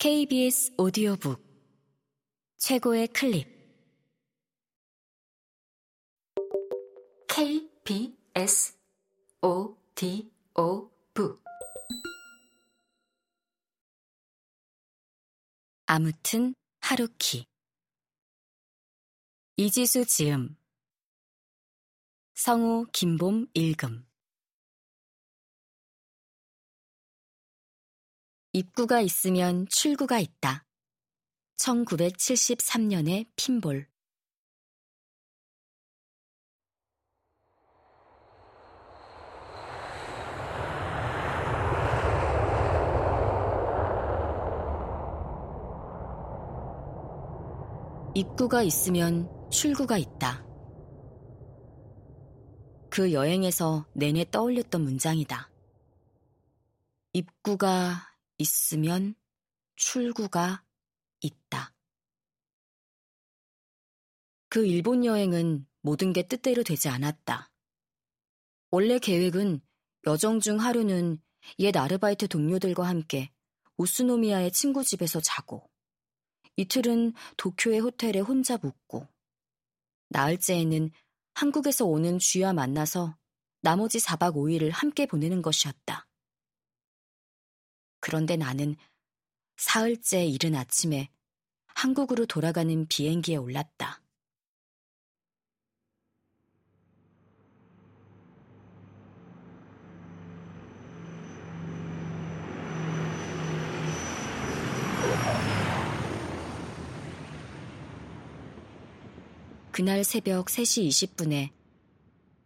KBS 오디오북. 최고의 클립. KBS 오디오북. 아무튼 하루키. 이지수 지음. 성우 김봄 읽음 입구가 있으면 출구가 있다. 1973년의 핀볼 입구가 있으면 출구가 있다. 그 여행에서 내내 떠올렸던 문장이다. 입구가 있으면 출구가 있다. 그 일본 여행은 모든 게 뜻대로 되지 않았다. 원래 계획은 여정 중 하루는 옛 아르바이트 동료들과 함께 우스노미아의 친구 집에서 자고 이틀은 도쿄의 호텔에 혼자 묵고 나흘째에는 한국에서 오는 쥐와 만나서 나머지 4박 5일을 함께 보내는 것이었다. 그런데 나는 사흘째 이른 아침에 한국으로 돌아가는 비행기에 올랐다. 그날 새벽 3시 20분에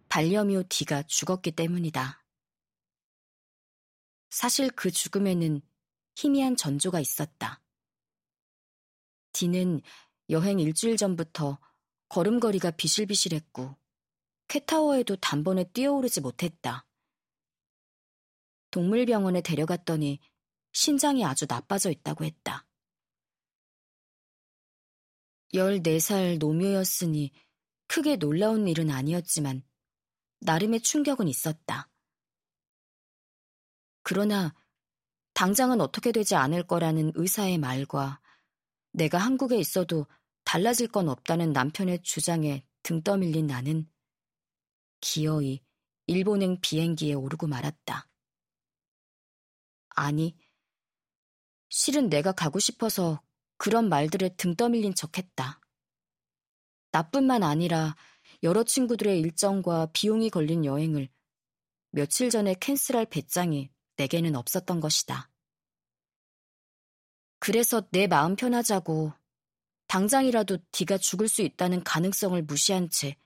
반려묘 D가 죽었기 때문이다. 사실 그 죽음에는 희미한 전조가 있었다. 디는 여행 일주일 전부터 걸음걸이가 비실비실했고 캣타워에도 단번에 뛰어오르지 못했다. 동물병원에 데려갔더니 신장이 아주 나빠져 있다고 했다. 14살 노묘였으니 크게 놀라운 일은 아니었지만 나름의 충격은 있었다. 그러나 당장은 어떻게 되지 않을 거라는 의사의 말과 내가 한국에 있어도 달라질 건 없다는 남편의 주장에 등 떠밀린 나는 기어이 일본행 비행기에 오르고 말았다. 아니, 실은 내가 가고 싶어서 그런 말들에 등 떠밀린 척 했다. 나뿐만 아니라 여러 친구들의 일정과 비용이 걸린 여행을 며칠 전에 캔슬할 배짱이 내게는 없었던 것이다. 그래서 내 마음 편하자고 당장이라도 네가 죽을 수 있다는 가능성을 무시한 채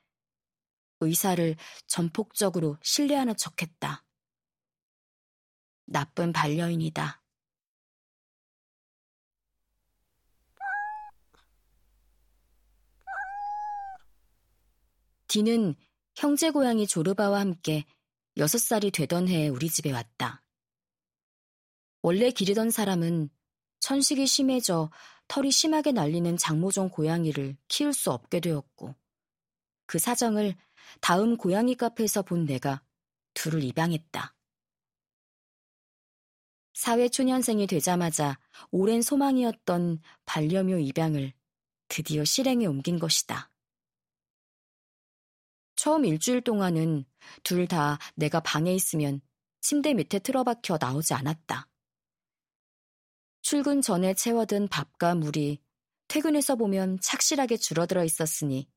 의사를 전폭적으로 신뢰하는 척했다. 나쁜 반려인이다. 디는 형제 고양이 조르바와 함께 여섯 살이 되던 해에 우리 집에 왔다. 원래 기르던 사람은 천식이 심해져 털이 심하게 날리는 장모종 고양이를 키울 수 없게 되었고 그 사정을 다음 고양이 카페에서 본 내가 둘을 입양했다. 사회초년생이 되자마자 오랜 소망이었던 반려묘 입양을 드디어 실행에 옮긴 것이다. 처음 일주일 동안은 둘 다 내가 방에 있으면 침대 밑에 틀어박혀 나오지 않았다. 출근 전에 채워둔 밥과 물이 퇴근해서 보면 착실하게 줄어들어 있었으니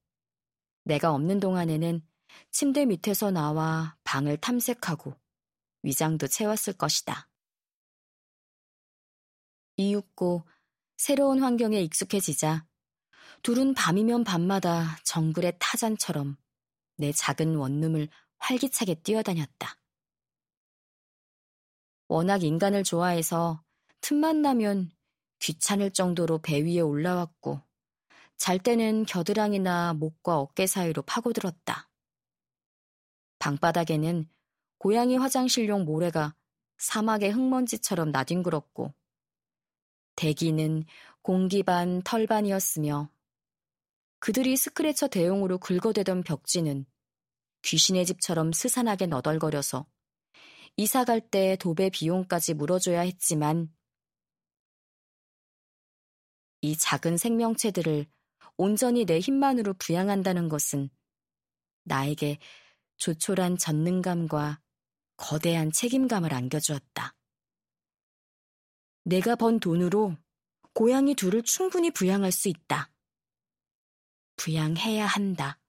내가 없는 동안에는 침대 밑에서 나와 방을 탐색하고 위장도 채웠을 것이다. 이윽고 새로운 환경에 익숙해지자 둘은 밤이면 밤마다 정글의 타잔처럼 내 작은 원룸을 활기차게 뛰어다녔다. 워낙 인간을 좋아해서 틈만 나면 귀찮을 정도로 배 위에 올라왔고 잘 때는 겨드랑이나 목과 어깨 사이로 파고들었다. 방바닥에는 고양이 화장실용 모래가 사막의 흙먼지처럼 나뒹굴었고 대기는 공기 반 털 반이었으며 그들이 스크래처 대용으로 긁어대던 벽지는 귀신의 집처럼 스산하게 너덜거려서 이사 갈 때 도배 비용까지 물어줘야 했지만 이 작은 생명체들을 온전히 내 힘만으로 부양한다는 것은 나에게 조촐한 전능감과 거대한 책임감을 안겨주었다. 내가 번 돈으로 고양이 둘을 충분히 부양할 수 있다. 부양해야 한다.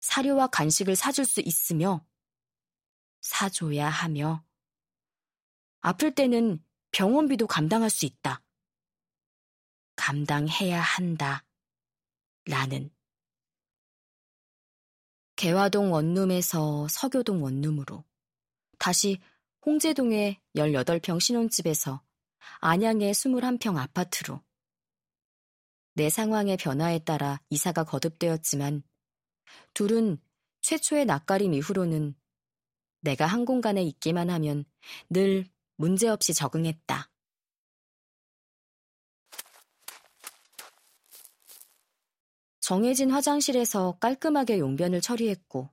사료와 간식을 사줄 수 있으며 사줘야 하며 아플 때는 병원비도 감당할 수 있다. 감당해야 한다. 라는 개화동 원룸에서 서교동 원룸으로 다시 홍제동의 18평 신혼집에서 안양의 21평 아파트로 내 상황의 변화에 따라 이사가 거듭되었지만 둘은 최초의 낯가림 이후로는 내가 한 공간에 있기만 하면 늘 문제없이 적응했다. 정해진 화장실에서 깔끔하게 용변을 처리했고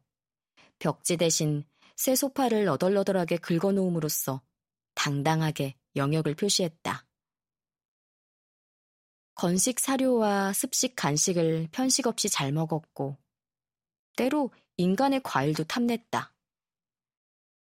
벽지 대신 새 소파를 너덜너덜하게 긁어놓음으로써 당당하게 영역을 표시했다. 건식 사료와 습식 간식을 편식 없이 잘 먹었고, 때로 인간의 과일도 탐냈다.